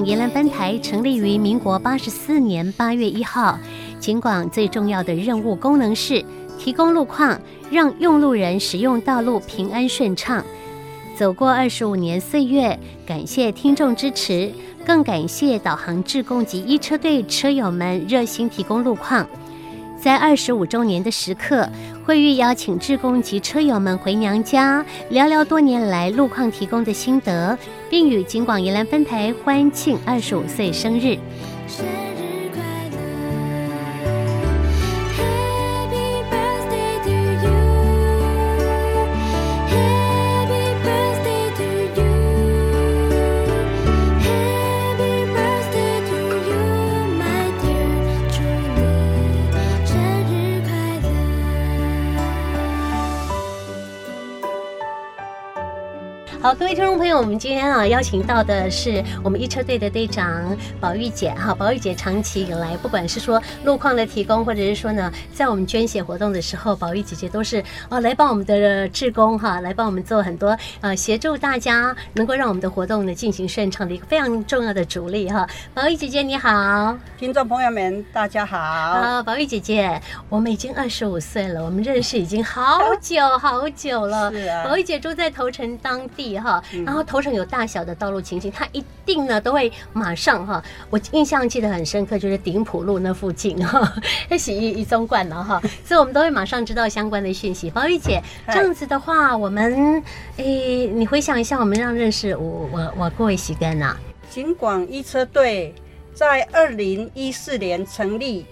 警广宜兰分台成立于民国八十四年八月一号。尽管最重要的任务功能是提供路况，让用路人使用道路平安顺畅。走过二十五年岁月，感谢听众支持，更感谢导航智工及一车队车友们热心提供路况。在二十五周年的时刻，惠誉邀请志工及车友们回娘家，聊聊多年来路况提供的心得，并与警广宜兰分台欢庆二十五岁生日。好，各位听众朋友，我们今天啊邀请到的是我们一车队的队长宝玉姐哈。宝玉姐长期以来，不管是说路况的提供，或者是说呢，在我们捐血活动的时候，宝玉姐姐都是啊 来帮我们的志工哈，来帮我们做很多呃协助大家能够让我们的活动呢进行顺畅的一个非常重要的主力哈。宝玉姐姐你好，听众朋友们大家好。啊，宝玉姐姐，我们已经二十五岁了，我们认识已经好久好久了。是啊。宝玉姐住在头城当地。哈，然后头上有大小的道路情形，他一定呢都会马上哈。我印象记得很深刻，就是顶埔路那附近哈，那是一一中冠了哈，所以我们都会马上知道相关的讯息。宝玉姐，这样子的话，我们诶，你回想一下，我们让认识我我我各位时间呐。警广一车队在二零一四年成立，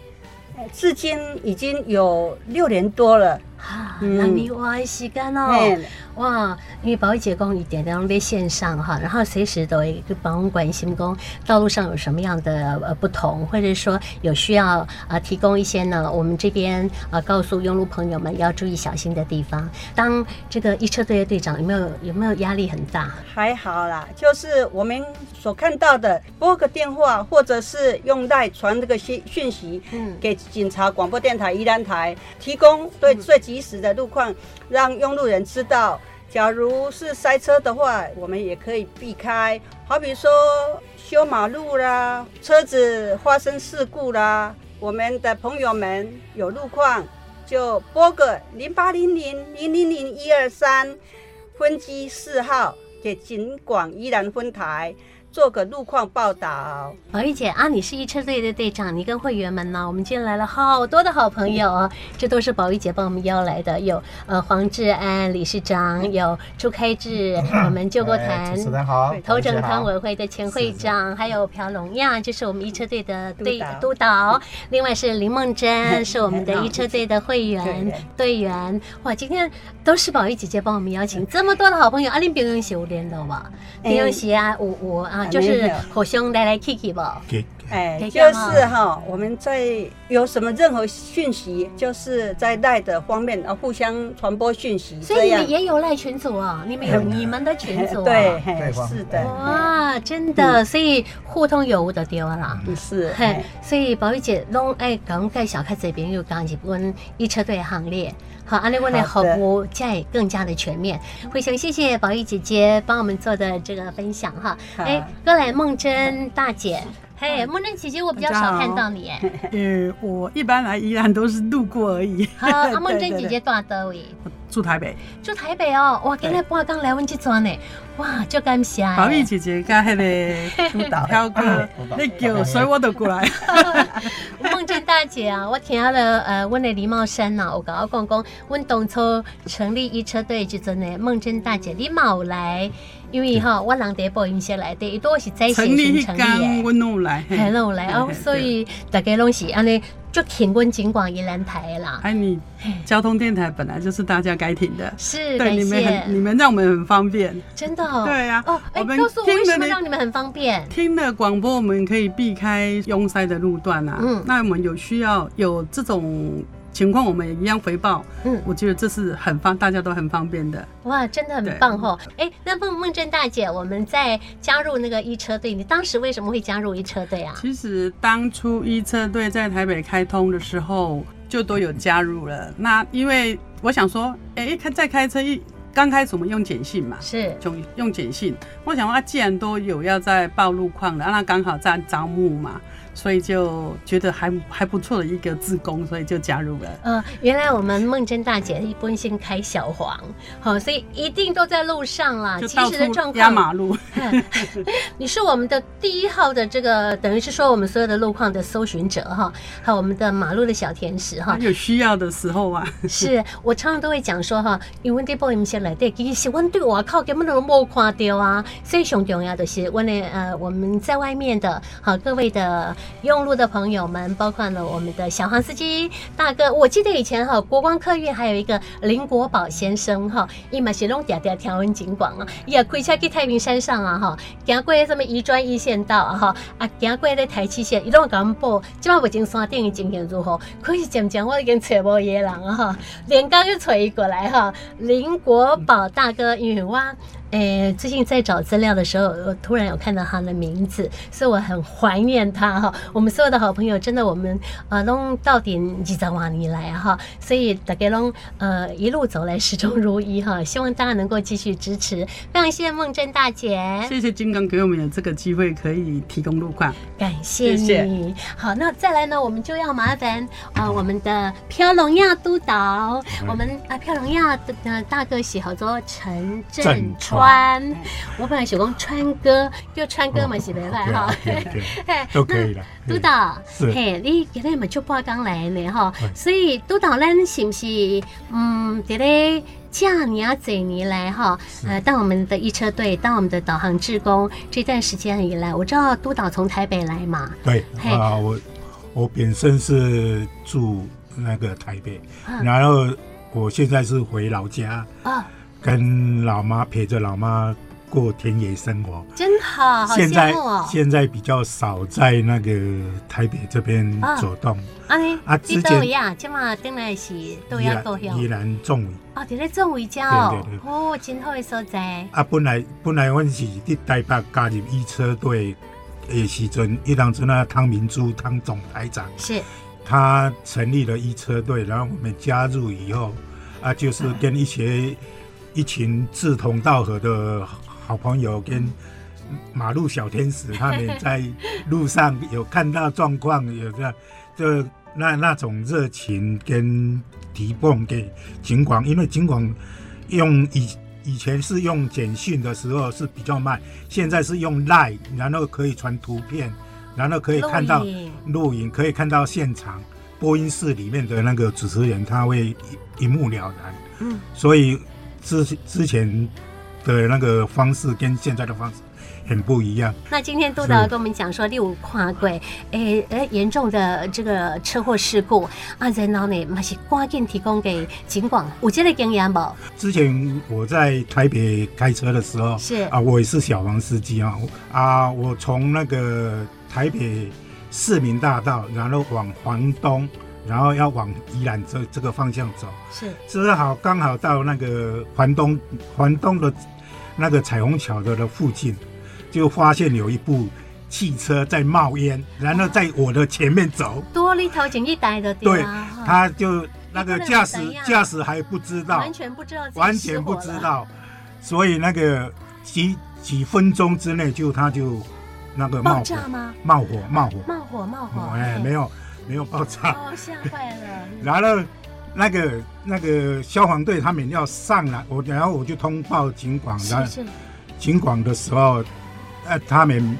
至今已经有六年多了。哈，那你哇时间哦。哇，因为宝玉姐公一点都在线上哈，然后随时都会帮我们关心工道路上有什么样的呃不同，或者说有需要啊、呃、提供一些呢，我们这边啊、呃、告诉用路朋友们要注意小心的地方。当这个一车队的队长有没有有没有压力很大？还好啦，就是我们所看到的，拨个电话或者是用带传这个讯讯息，嗯，给警察广播电台宜兰台提供对最及时的路况，让用路人知道。假如是塞车的话，我们也可以避开。好比说修马路啦，车子发生事故啦，我们的朋友们有路况就拨个零八零零零零零一二三分机四号给警广依然分台。做个路况报道，宝玉姐啊，你是一车队的队长，你跟会员们呢？我们今天来了好多的好朋友啊，这都是宝玉姐帮我们邀来的，有呃黄志安理事长，有朱开志，我们救国团主持人好，头城团委会的前会长，还有朴龙亚，就是我们一车队的队督导，另外是林梦珍，是我们的一车队的会员队员。哇，今天都是宝玉姐姐帮我们邀请这么多的好朋友，阿林不用写我连的吧？不用写啊，我我啊。就是互相来来去去吧，哎，就是哈，我们在有什么任何讯息，就是在赖的方面啊，互相传播讯息。所以你们也有赖群组啊？你们有你们的群组？对，是的。哇，真的，所以互通有无的丢了。是，所以宝玉姐拢爱讲介绍开这边又讲一问一车队行列。好，安利问的服务再更加的全面。非常谢谢宝玉姐姐帮我们做的这个分享哈。哎，过来梦真大姐，嘿，梦珍姐姐，我比较少看到你哎。呃，我一般来宜兰都是路过而已。好，阿梦珍姐姐住哪位？住台北。住台北哦，哇，今日半刚来阮这转呢，哇，就感谢。宝玉姐姐跟那个 督导飘哥，你叫，所以我都过来。梦珍大姐啊，我听了呃，阮的李茂山呐，我跟我讲讲，阮当初成立一车队就真的梦珍大姐你冇来，因为哈我人在播音室来的，都是在线新成立的，我弄来，还弄来。哦，所以大家拢是安尼就听阮警广宜兰台啦。哎，你交通电台本来就是大家该听的，是，对你们很，你们让我们很方便，真的，哦。对呀，哦，哎，告诉我为什么让你们很方便？听了广播，我们可以避开拥塞的路段啊，嗯，那我们有需要有这种。情况我们也一样回报，嗯，我觉得这是很方，大家都很方便的。哇，真的很棒哦！哎，那孟孟珍大姐，我们在加入那个一车队，你当时为什么会加入一车队啊？其实当初一车队在台北开通的时候，就都有加入了。那因为我想说，哎，开再开车一。刚开始我们用简讯嘛，是，就用简讯。我想说啊，既然都有要在报路况的，那刚好在招募嘛。所以就觉得还还不错的一个自工，所以就加入了。呃，原来我们梦真大姐一般先开小黄，好，所以一定都在路上啦。其实的状况压马路。你是我们的第一号的这个，等于是说我们所有的路况的搜寻者哈，还有我们的马路的小天使哈。有需要的时候啊。是我常常都会讲说哈，因为这波音先来对，其实我对外靠根本都没看到啊。所以上重要的是，我呢呃我们在外面的好各位的。用路的朋友们，包括了我们的小黄司机大哥，我记得以前哈国光客运还有一个林国宝先生哈，伊嘛是拢嗲嗲条文警广啊，伊也开车去太平山上啊哈，行过什么宜专一线道啊哈，啊行过咧台七线，伊拢甲阮报，即马目前山顶的情形如何？可是渐渐我已经找无伊个人啊哈，连刚就找伊过来哈，林国宝大哥，因为我。诶、欸，最近在找资料的时候，我突然有看到他的名字，所以我很怀念他哈。我们所有的好朋友，真的我们呃拢到点几张瓦尼来哈，所以大家拢呃一路走来始终如一哈。希望大家能够继续支持，非常谢谢梦真大姐，谢谢金刚给我们有这个机会可以提供路况，感谢你。谢谢。好，那再来呢，我们就要麻烦啊、呃、我们的飘龙亚督导，我们啊飘龙亚的大哥写好做陈振川。我本来想讲川哥，叫川哥嘛是袂歹哈，都可以了。督导，嘿，你今天嘛就八刚来呢哈，所以督导咱是不是嗯，在咧这年这年来哈，呃，当我们的一车队，当我们的导航志工这段时间以来，我知道督导从台北来嘛，对，啊，我我本身是住那个台北，然后我现在是回老家啊。跟老妈陪着老妈过田野生活，真好。现在现在比较少在那个台北这边走动。啊，啊，之前呀，今嘛等来是都要高雄，宜兰壮围。哦，在咧壮围家哦，哦，真好的所在。啊，本来本来我是伫台北加入一车队的时阵，一当时那汤明珠汤总台长是，他成立了一车队，然后我们加入以后，啊，就是跟一些。一群志同道合的好朋友跟马路小天使，他们在路上有看到状况，有这样，就那那种热情跟提供给警广，因为警广用以以前是用简讯的时候是比较慢，现在是用 LINE，然后可以传图片，然后可以看到录影，可以看到现场播音室里面的那个主持人，他会一目了然。嗯，所以。之之前的那个方式跟现在的方式很不一样。那今天督导跟我们讲说，六五跨轨，诶诶，严重的这个车祸事故啊，然后呢，嘛是关键提供给警广。有这个经验不？之前我在台北开车的时候，是啊，我也是小黄司机啊，啊，我从那个台北市民大道，然后往环东。然后要往宜兰这这个方向走，是，正好刚好到那个环东环东的那个彩虹桥的的附近，就发现有一部汽车在冒烟，然后在我的前面走，多里头前一带的，对，他就那个驾驶驾驶还不知道，完全不知道，完全不知道，所以那个几几分钟之内就他就那个冒火。吗？冒火冒火。冒火冒火，哎，没有。没有爆炸，哦，吓坏了。然后那个那个消防队他们要上来，我然后我就通报警广，然后警广的时候，呃，他们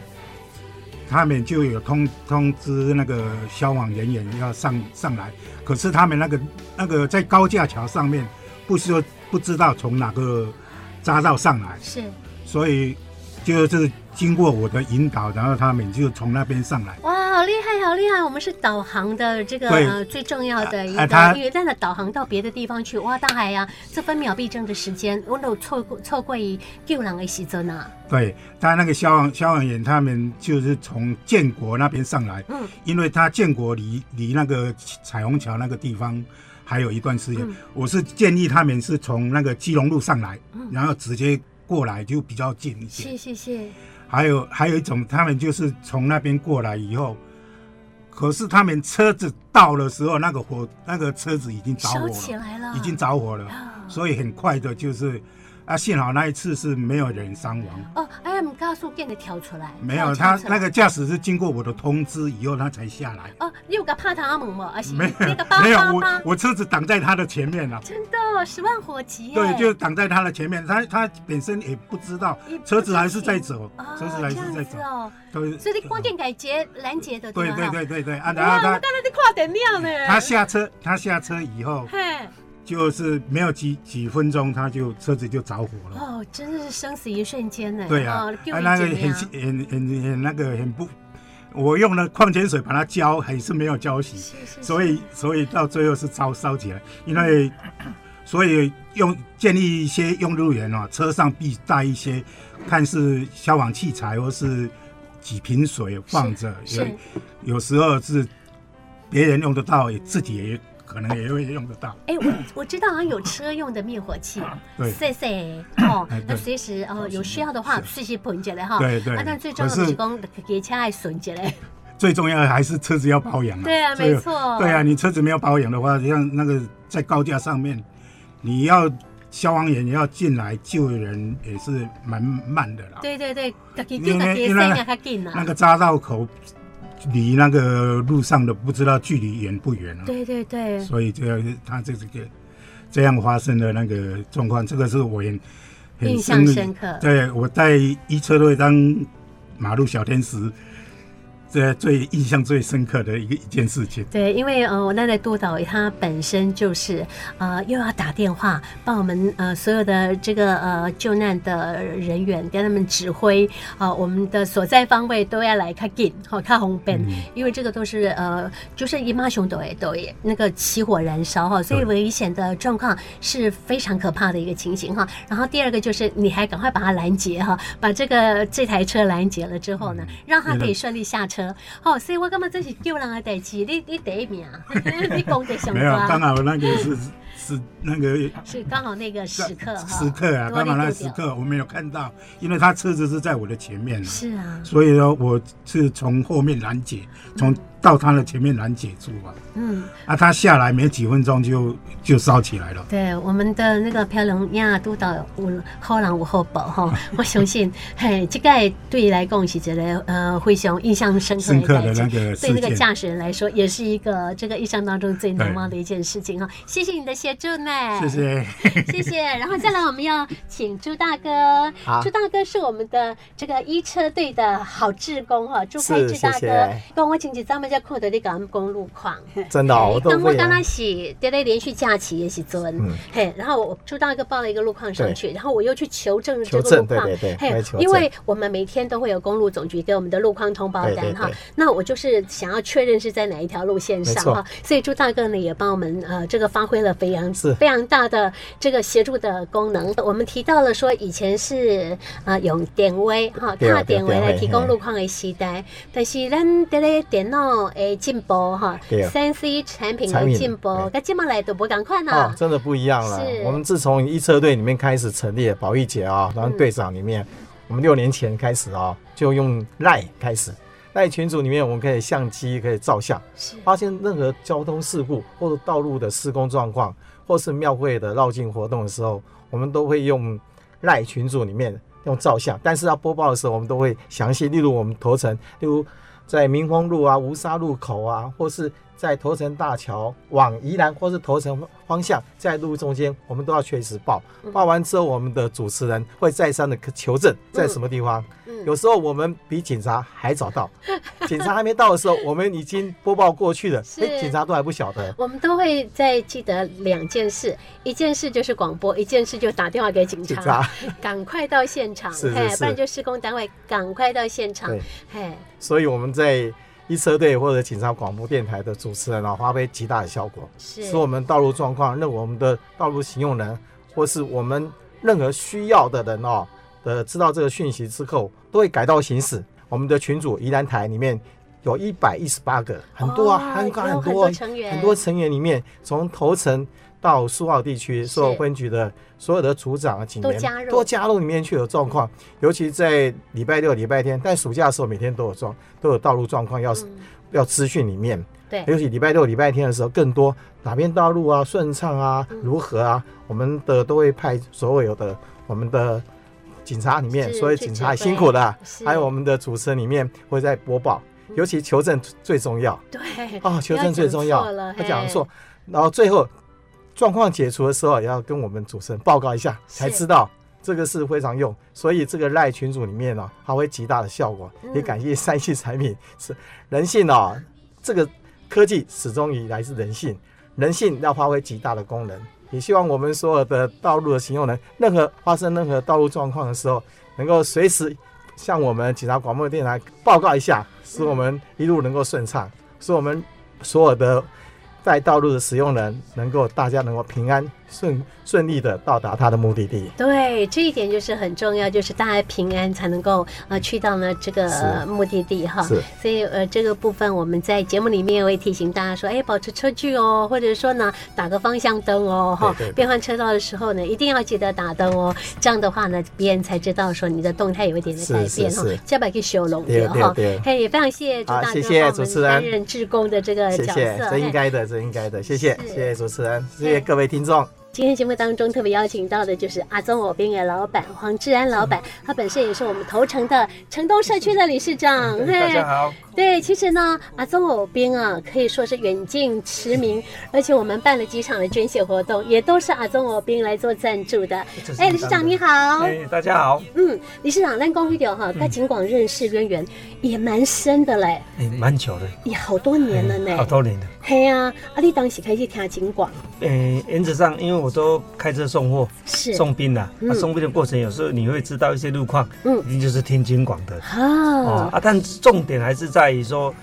他们就有通通知那个消防人员要上上来，可是他们那个那个在高架桥上面，不是说不知道从哪个匝道上来，是，所以就是经过我的引导，然后他们就从那边上来。好厉害，好厉害！我们是导航的这个呃最重要的一个，因为在那导航到别的地方去，哇，大海呀，这分秒必争的时间，我都错过错过一救人的时间呢。对，他那个消防消防员他们就是从建国那边上来，嗯，因为他建国离离那个彩虹桥那个地方还有一段时间，嗯，我是建议他们是从那个基隆路上来，嗯，然后直接过来就比较近一些。谢谢谢。还有还有一种，他们就是从那边过来以后。可是他们车子到的时候，那个火，那个车子已经着火了，起来了，已经着火了，所以很快的，就是啊，幸好那一次是没有人伤亡。哦，哎，我们高速电的跳出来，没有，他那个驾驶是经过我的通知以后，他才下来。哦，你有个怕他阿蒙吗？而且没有，没有，我我车子挡在他的前面了。真的，十万火急。对，就挡在他的前面，他他本身也不知道，车子还是在走，车子还是在走。哦，对。所以你关键改劫拦截的。对对对对对，啊，然后他，我刚才在跨点亮呢。他下车，他下车以后。就是没有几几分钟，他就车子就着火了。哦，真的是生死一瞬间呢。对啊，那个很很很很那个很不，我用了矿泉水把它浇，还是没有浇熄，所以所以到最后是烧烧起来。因为 所以用建议一些用路人哦，车上必带一些，看是消防器材或是几瓶水放着，有有时候是别人用得到，也自己也。可能也会用得到。哎，我我知道好像有车用的灭火器，对，谢谢 哦。那随时哦有需要的话，随时捧起来哈。对对。但最重要的是讲给车爱损起来。最重要的还是车子要保养啊。对啊，没错。对啊，你车子没有保养的话，像那个在高架上面，你要消防员要进来救人也是蛮慢的啦。对对对，因为因为那个匝道口。离那个路上的不知道距离远不远啊？对对对，所以这样他这这个这样发生的那个状况，这个是我很印象深刻。对，我在一车队当马路小天使。这最印象最深刻的一个一件事情。对，因为呃，我那个督导他本身就是呃，又要打电话帮我们呃所有的这个呃救难的人员跟他们指挥啊、呃，我们的所在方位都要来看紧，好看红灯，因为这个都是呃，就是姨妈熊都会都会那个起火燃烧哈，所以危险的状况是非常可怕的一个情形哈。然后第二个就是你还赶快把它拦截哈，把这个这台车拦截了之后呢，让他可以顺利下车。好，所以我感觉这是救人的代志，你你第一名，你功德上。没有，刚好那个是是那个 是刚好那个时刻时刻啊，刚好那个时刻我没有看到，因为他车子是在我的前面，是啊，所以说我是从后面拦截，从。到他的前面拦截住啊，嗯，啊，他下来没几分钟就就烧起来了。对，我们的那个飘龙亚督导有好人有好报哈，我相信，嘿，这个对你来讲是觉得呃非常印象深刻，深刻的那个，对那个驾驶人来说也是一个这个印象当中最难忘的一件事情哈。谢谢你的协助呢，谢谢，谢谢。然后再来我们要请朱大哥，朱大哥是我们的这个一车队的好志工哈，朱开志大哥，跟我请起咱们。在看到你讲公路况，真的，我都。我刚刚是在那连续假期也是做，嘿，然后我朱大哥报了一个路况上去，然后我又去求证这个路况，嘿，因为我们每天都会有公路总局给我们的路况通报单哈，那我就是想要确认是在哪一条路线上哈，所以朱大哥呢也帮我们呃这个发挥了非常非常大的这个协助的功能。我们提到了说以前是呃用电话哈，卡电话来提供路况的时代，但是咱这个电脑。诶，进步哈，三 C 产品的进步，那这么来都不赶快呢？哦，真的不一样了。我们自从一车队里面开始成立，保玉姐啊，然后队长里面，嗯、我们六年前开始啊，就用赖开始，赖群组里面我们可以相机可以照相，发现任何交通事故或者道路的施工状况，或是庙会的绕境活动的时候，我们都会用赖群组里面用照相，但是要播报的时候，我们都会详细，例如我们头层，例如。在明丰路啊、吴沙路口啊，或是在头城大桥往宜兰或是头城方向，在路中间，我们都要随时报。报完之后，我们的主持人会再三的求证在什么地方。有时候我们比警察还早到，警察还没到的时候，我们已经播报过去了。哎，警察都还不晓得。我们都会再记得两件事，一件事就是广播，一件事就打电话给警察，赶快到现场。嘿，不然就施工单位赶快到现场。嘿。所以我们在一车队或者警察广播电台的主持人啊，发挥极大的效果，使我们道路状况，让我们的道路行用人，或是我们任何需要的人哦，的知道这个讯息之后，都会改道行驶。我们的群主宜兰台里面有一百一十八个，很多啊，很多很多很多成员里面，从头城。到苏澳地区所有分局的所有的组长啊、警员都加入。里面去的状况，尤其在礼拜六、礼拜天，但暑假的时候每天都有状都有道路状况要要资讯里面。对，尤其礼拜六、礼拜天的时候更多哪边道路啊顺畅啊如何啊，我们的都会派所有的我们的警察里面，所以警察辛苦了，还有我们的主持人里面会在播报，尤其求证最重要。对，哦，求证最重要。他讲错，然后最后状况解除的时候，也要跟我们主持人报告一下，才知道这个是非常用。所以这个赖群组里面呢，发挥极大的效果。也感谢三系产品是人性哦，这个科技始终以来自人性，人性要发挥极大的功能。也希望我们所有的道路的行用人，任何发生任何道路状况的时候，能够随时向我们警察广播电台报告一下，使我们一路能够顺畅，使我们所有的。在道路的使用人能够大家能够平安顺顺利的到达他的目的地。对，这一点就是很重要，就是大家平安才能够呃去到呢这个、呃、目的地哈。是。所以呃这个部分我们在节目里面会提醒大家说，哎，保持车距哦，或者说呢打个方向灯哦哈。变换车道的时候呢，一定要记得打灯哦。这样的话呢，别人才知道说你的动态有一点的改变哈。下摆去修龙的哈。嘿，也非常谢谢朱大哥，谢谢主持人担任志工的这个角色，谢谢这应该的。这应该的，谢谢，谢谢主持人，谢谢各位听众。今天节目当中特别邀请到的就是阿宗藕冰的老板黄志安老板，他本身也是我们头城的城东社区的理事长。大家好。对，其实呢，阿宗藕冰啊，可以说是远近驰名，而且我们办了几场的捐血活动，也都是阿宗藕冰来做赞助的。哎，理事长你好。哎，大家好。嗯，理事长，咱讲一条哈，跟警广认识渊源也蛮深的嘞。哎，蛮久的。也好多年了呢。好多年了。嘿啊，啊你当时可以去听警广。哎，原则上，因为我都开车送货，是送兵的。啊送兵的过程，有时候你会知道一些路况，嗯，一定就是听警广的。哦。啊，但重点还是在。在于说，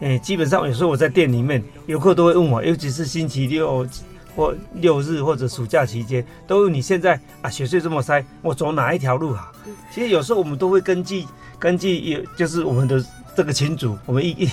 诶，基本上有时候我在店里面，游客都会问我，尤其是星期六或六日或者暑假期间，都有你现在啊，雪隧这么塞，我走哪一条路好？其实有时候我们都会根据根据有，就是我们的。这个群组，我们一一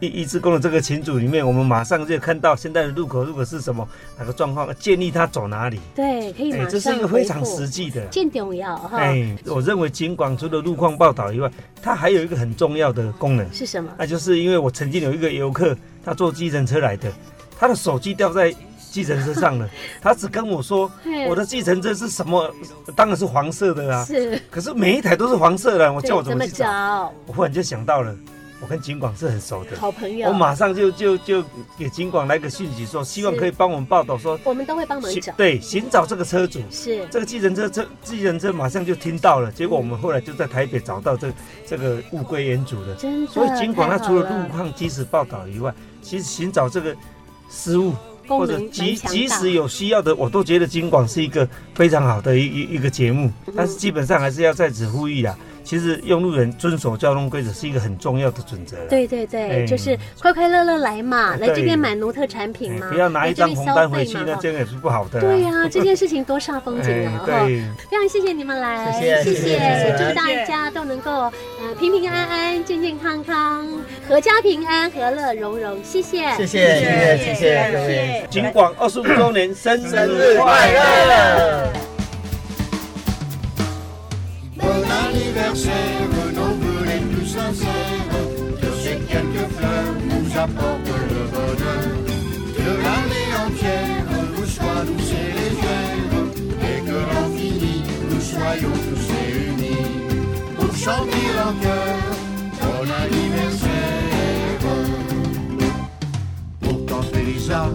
一一志工的这个群组里面，我们马上就看到现在的路口如果是什么哪个状况，建议他走哪里。对，可以马上、欸、这是一个非常实际的，很重要哈。哎、欸，我认为尽管除了路况报道以外，它还有一个很重要的功能是什么？那就是因为我曾经有一个游客，他坐计程车来的，他的手机掉在。计程车上了，他只跟我说，我的计程车是什么？当然是黄色的啊。是，可是每一台都是黄色的，我叫我怎么去找？我忽然就想到了，我跟警广是很熟的，好朋友。我马上就就就给警广来个讯息，说希望可以帮我们报道，说我们都会帮忙找，对，寻找这个车主。是，这个计程车车计程车马上就听到了，结果我们后来就在台北找到这这个物归原主的。真的，所以警广它除了路况即时报道以外，其实寻找这个失误。或者即即使有需要的，我都觉得金广是一个非常好的一一一个节目，但是基本上还是要在此呼吁啊。其实用路人遵守交通规则是一个很重要的准则。对对对，就是快快乐乐来嘛，来这边买农特产品嘛，不要拿一张红单回去，那这样也是不好的。对呀，这件事情多煞风景啊！对，非常谢谢你们来，谢谢，祝大家都能够呃平平安安、健健康康、阖家平安、和乐融融。谢谢，谢谢，谢谢，谢谢各位。警广二十五周年生日快乐！anniversaire, nos voeux les plus sincères. Que ces quelques fleurs nous apportent le bonheur. Que l'année entière nous soit douce et légère. Et que l'infini nous soyons tous réunis. Pour chanter en cœur, bon anniversaire. Pourtant, Pélissard,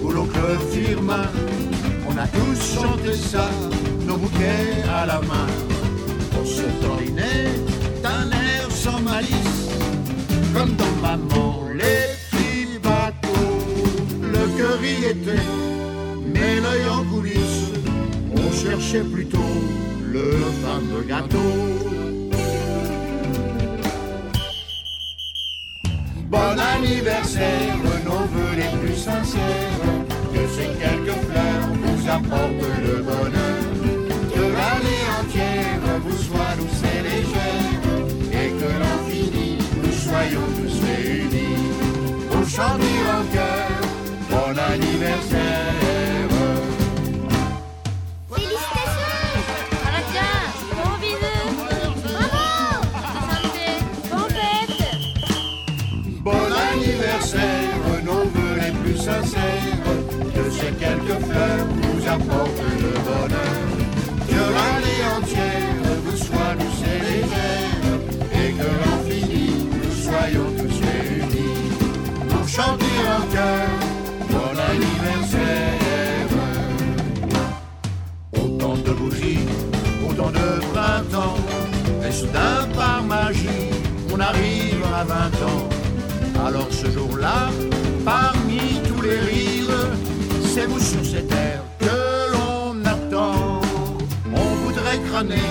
pour l'oncle Firmin, on a tous chanté ça, nos bouquets à la main se tordinait d'un air sans malice, comme dans maman les petits bateaux. Le cœur y était, mais l'œil en coulisses, on cherchait plutôt le fameux gâteau. Bon anniversaire, nos voeux les plus sincères, que ces quelques fleurs vous apportent chant du rocker, bon anniversaire. Félicitations. À la Bon bisous Bravo. Bonne fête. Bon anniversaire, nos les plus sincères. d'un par magie, on arrive à 20 ans. Alors ce jour-là, parmi tous les rires, c'est vous sur ces terres que l'on attend. On voudrait crâner,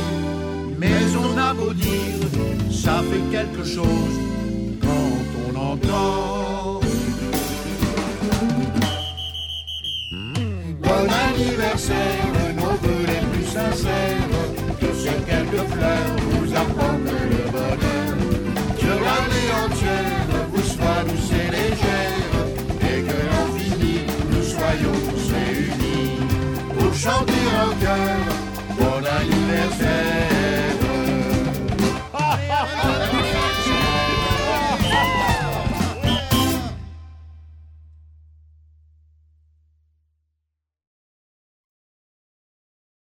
mais on a beau dire, ça fait quelque chose quand on entend.